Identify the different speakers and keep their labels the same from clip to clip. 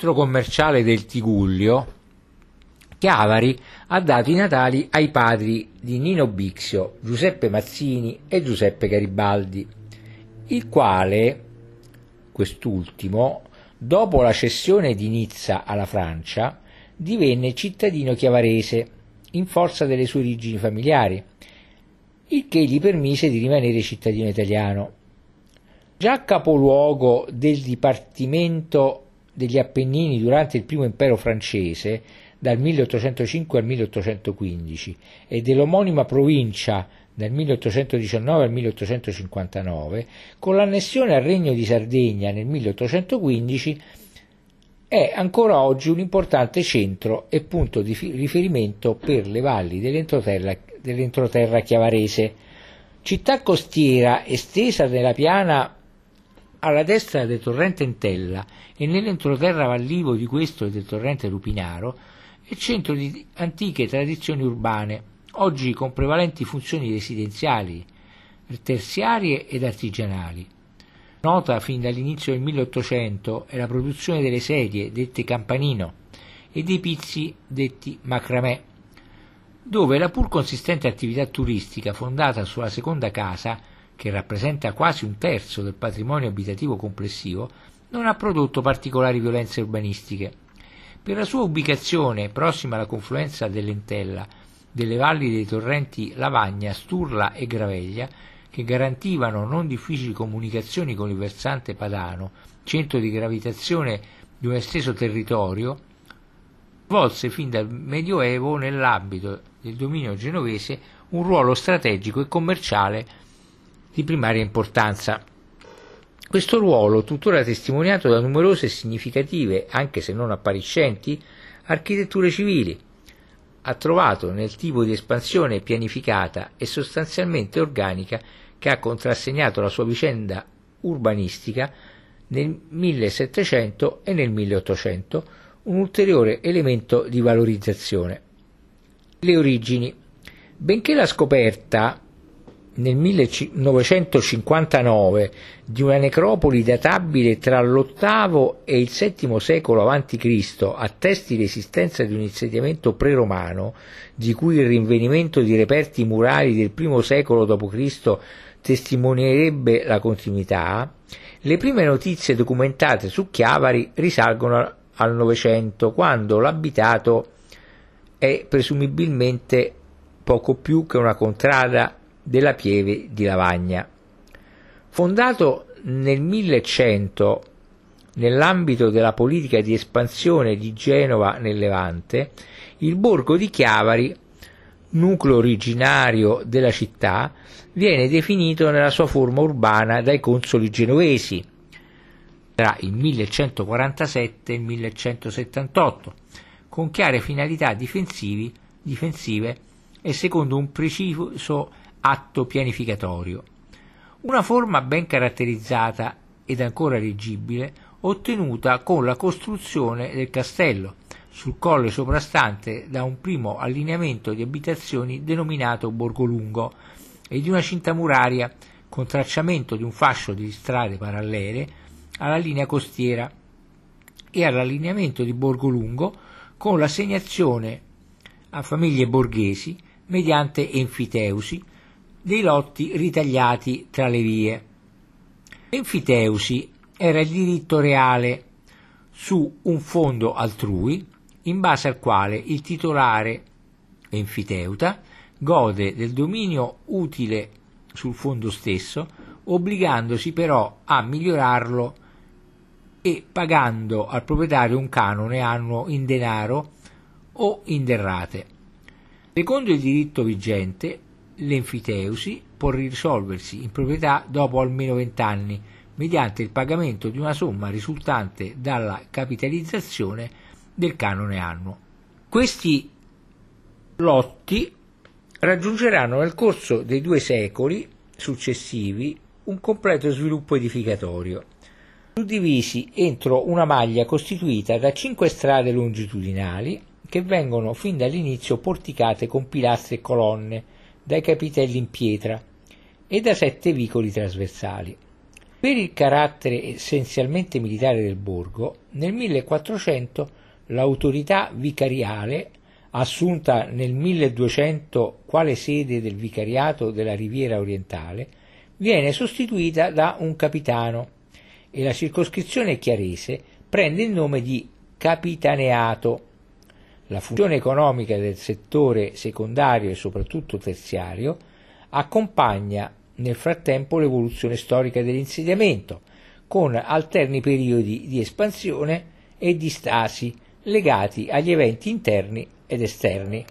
Speaker 1: centro commerciale del Tigullio, Chiavari ha dato i natali ai padri di Nino Bixio, Giuseppe Mazzini e Giuseppe Garibaldi, il quale, quest'ultimo, dopo la cessione di Nizza alla Francia, divenne cittadino chiavarese in forza delle sue origini familiari, il che gli permise di rimanere cittadino italiano. Già capoluogo del Dipartimento degli Appennini durante il primo impero francese, dal 1805 al 1815, e dell'omonima provincia dal 1819 al 1859, con l'annessione al Regno di Sardegna nel 1815, è ancora oggi un importante centro e punto di riferimento per le valli dell'entroterra, dell'entroterra chiavarese. Città costiera estesa nella piana alla destra del torrente Entella e nell'entroterra vallivo di questo e del torrente Lupinaro è centro di antiche tradizioni urbane, oggi con prevalenti funzioni residenziali, terziarie ed artigianali. Nota fin dall'inizio del 1800 è la produzione delle sedie dette campanino e dei pizzi detti macramè, dove la pur consistente attività turistica fondata sulla seconda casa che rappresenta quasi un terzo del patrimonio abitativo complessivo, non ha prodotto particolari violenze urbanistiche. Per la sua ubicazione prossima alla confluenza dell'Entella, delle valli dei torrenti Lavagna, Sturla e Graveglia, che garantivano non difficili comunicazioni con il versante padano, centro di gravitazione di un esteso territorio, svolse fin dal Medioevo nell'ambito del dominio genovese un ruolo strategico e commerciale di primaria importanza. Questo ruolo, tuttora testimoniato da numerose e significative, anche se non appariscenti, architetture civili, ha trovato nel tipo di espansione pianificata e sostanzialmente organica che ha contrassegnato la sua vicenda urbanistica nel 1700 e nel 1800 un ulteriore elemento di valorizzazione. Le origini. Benché la scoperta nel 1959 di una necropoli databile tra l'VIII e il VII secolo a.C. attesti l'esistenza di un insediamento preromano, di cui il rinvenimento di reperti murali del I secolo d.C. testimonierebbe la continuità, le prime notizie documentate su Chiavari risalgono al Novecento, quando l'abitato è presumibilmente poco più che una contrada della Pieve di Lavagna. Fondato nel 1100 nell'ambito della politica di espansione di Genova nel Levante, il borgo di Chiavari, nucleo originario della città, viene definito nella sua forma urbana dai consoli genovesi tra il 1147 e il 1178, con chiare finalità difensive e secondo un preciso atto pianificatorio. Una forma ben caratterizzata ed ancora leggibile ottenuta con la costruzione del castello sul colle soprastante da un primo allineamento di abitazioni denominato Borgolungo e di una cinta muraria con tracciamento di un fascio di strade parallele alla linea costiera e all'allineamento di Borgolungo con l'assegnazione a famiglie borghesi mediante enfiteusi dei lotti ritagliati tra le vie. Enfiteusi era il diritto reale su un fondo altrui in base al quale il titolare enfiteuta gode del dominio utile sul fondo stesso, obbligandosi però a migliorarlo e pagando al proprietario un canone annuo in denaro o in derrate. Secondo il diritto vigente, l'enfiteusi può risolversi in proprietà dopo almeno vent'anni mediante il pagamento di una somma risultante dalla capitalizzazione del canone annuo. Questi lotti raggiungeranno nel corso dei due secoli successivi un completo sviluppo edificatorio, suddivisi entro una maglia costituita da cinque strade longitudinali che vengono fin dall'inizio porticate con pilastri e colonne, dai capitelli in pietra e da sette vicoli trasversali. Per il carattere essenzialmente militare del borgo, nel 1400 l'autorità vicariale, assunta nel 1200 quale sede del vicariato della Riviera Orientale, viene sostituita da un capitano e la circoscrizione chiarese prende il nome di capitaneato. La funzione economica del settore secondario e soprattutto terziario accompagna nel frattempo l'evoluzione storica dell'insediamento, con alterni periodi di espansione e di stasi legati agli eventi interni ed esterni.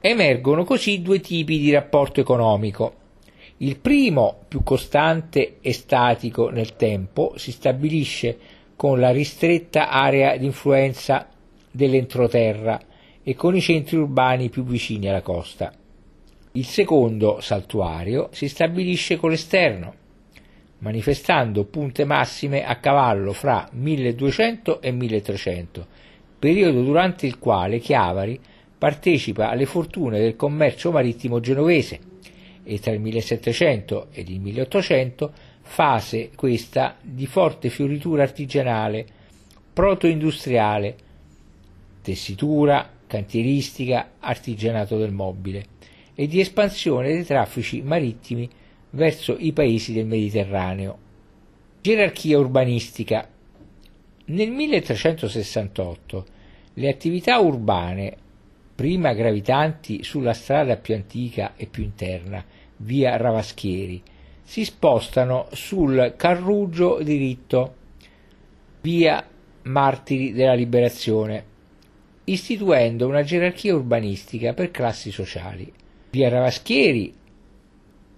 Speaker 1: Emergono così due tipi di rapporto economico. Il primo, più costante e statico nel tempo, si stabilisce con la ristretta area di influenza dell'entroterra e con i centri urbani più vicini alla costa. Il secondo, saltuario, si stabilisce con l'esterno, manifestando punte massime a cavallo fra 1200 e 1300, periodo durante il quale Chiavari partecipa alle fortune del commercio marittimo genovese e tra il 1700 ed il 1800 fase questa di forte fioritura artigianale, proto-industriale, tessitura, cantieristica, artigianato del mobile e di espansione dei traffici marittimi verso i paesi del Mediterraneo. Gerarchia urbanistica nel 1368 le attività urbane, prima gravitanti sulla strada più antica e più interna, via Ravaschieri, si spostano sul carrugio diritto, via Martiri della Liberazione, istituendo una gerarchia urbanistica per classi sociali. Via Ravaschieri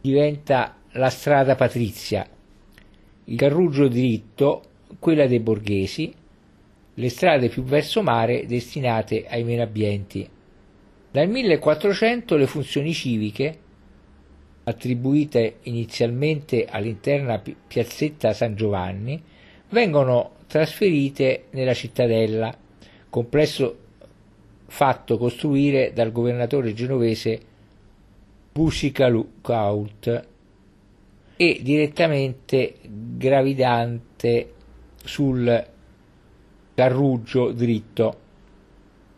Speaker 1: diventa la strada patrizia, il carrugio diritto quella dei borghesi, le strade più verso mare destinate ai meno abbienti. Dal 1400 le funzioni civiche, attribuite inizialmente all'interna piazzetta San Giovanni, vengono trasferite nella cittadella, complesso fatto costruire dal governatore genovese Busicaut e direttamente gravidante sul carruggio dritto.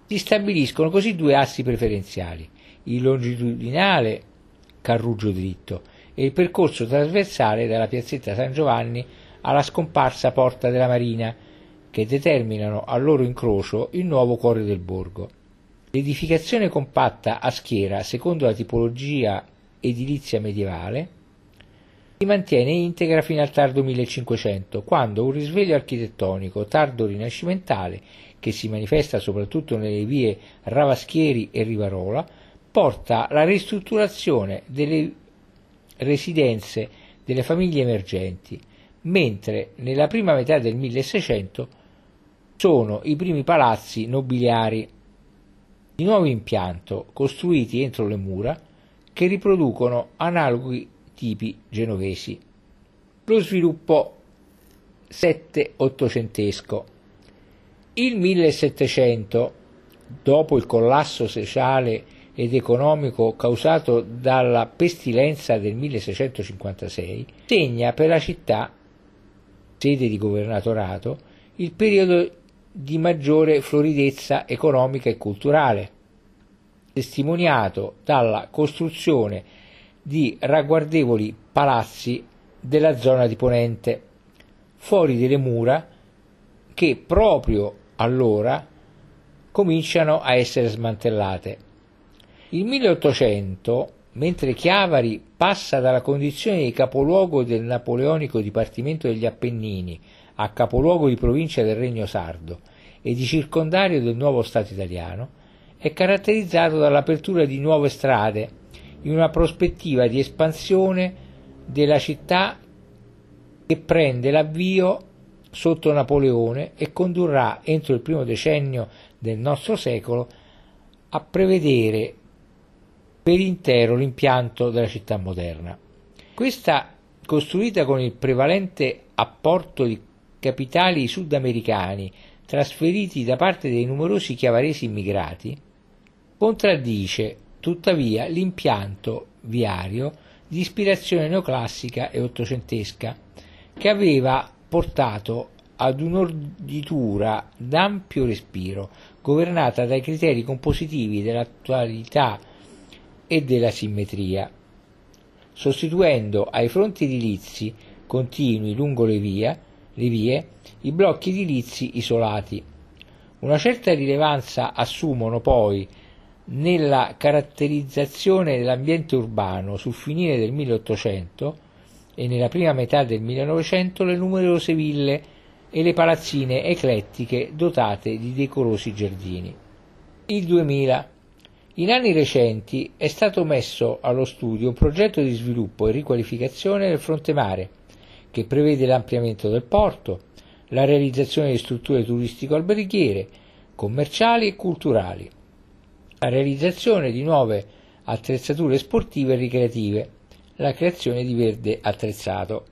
Speaker 1: Si stabiliscono così due assi preferenziali, il longitudinale carruggio dritto e il percorso trasversale dalla piazzetta San Giovanni alla scomparsa Porta della Marina, che determinano al loro incrocio il nuovo cuore del borgo. L'edificazione compatta a schiera, secondo la tipologia edilizia medievale, si mantiene integra fino al tardo 1500, quando un risveglio architettonico tardo rinascimentale, che si manifesta soprattutto nelle vie Ravaschieri e Rivarola, porta alla ristrutturazione delle residenze delle famiglie emergenti, mentre nella prima metà del 1600 sono i primi palazzi nobiliari di nuovo impianto costruiti entro le mura che riproducono analoghi tipi genovesi. Lo sviluppo 7-800 Il 1700, dopo il collasso sociale ed economico causato dalla pestilenza del 1656, segna per la città, sede di governatorato, il periodo di maggiore floridezza economica e culturale, testimoniato dalla costruzione di ragguardevoli palazzi della zona di Ponente, fuori delle mura che proprio allora cominciano a essere smantellate. Il 1800, mentre Chiavari passa dalla condizione di capoluogo del napoleonico Dipartimento degli Appennini a capoluogo di provincia del Regno Sardo e di circondario del nuovo Stato italiano, è caratterizzato dall'apertura di nuove strade in una prospettiva di espansione della città che prende l'avvio sotto Napoleone e condurrà entro il primo decennio del nostro secolo a prevedere per intero l'impianto della città moderna. Questa, costruita con il prevalente apporto di capitali sudamericani trasferiti da parte dei numerosi chiavaresi immigrati, contraddice tuttavia l'impianto viario di ispirazione neoclassica e ottocentesca, che aveva portato ad un'orditura d'ampio respiro, governata dai criteri compositivi dell'attualità e della simmetria, sostituendo ai fronti edilizi continui lungo le vie, le vie i blocchi edilizi isolati. Una certa rilevanza assumono poi nella caratterizzazione dell'ambiente urbano sul finire del 1800 e nella prima metà del 1900 le numerose ville e le palazzine eclettiche dotate di decorosi giardini. Il 2000. In anni recenti è stato messo allo studio un progetto di sviluppo e riqualificazione del fronte mare, che prevede l'ampliamento del porto, la realizzazione di strutture turistico-alberghiere, commerciali e culturali, la realizzazione di nuove attrezzature sportive e ricreative, la creazione di verde attrezzato.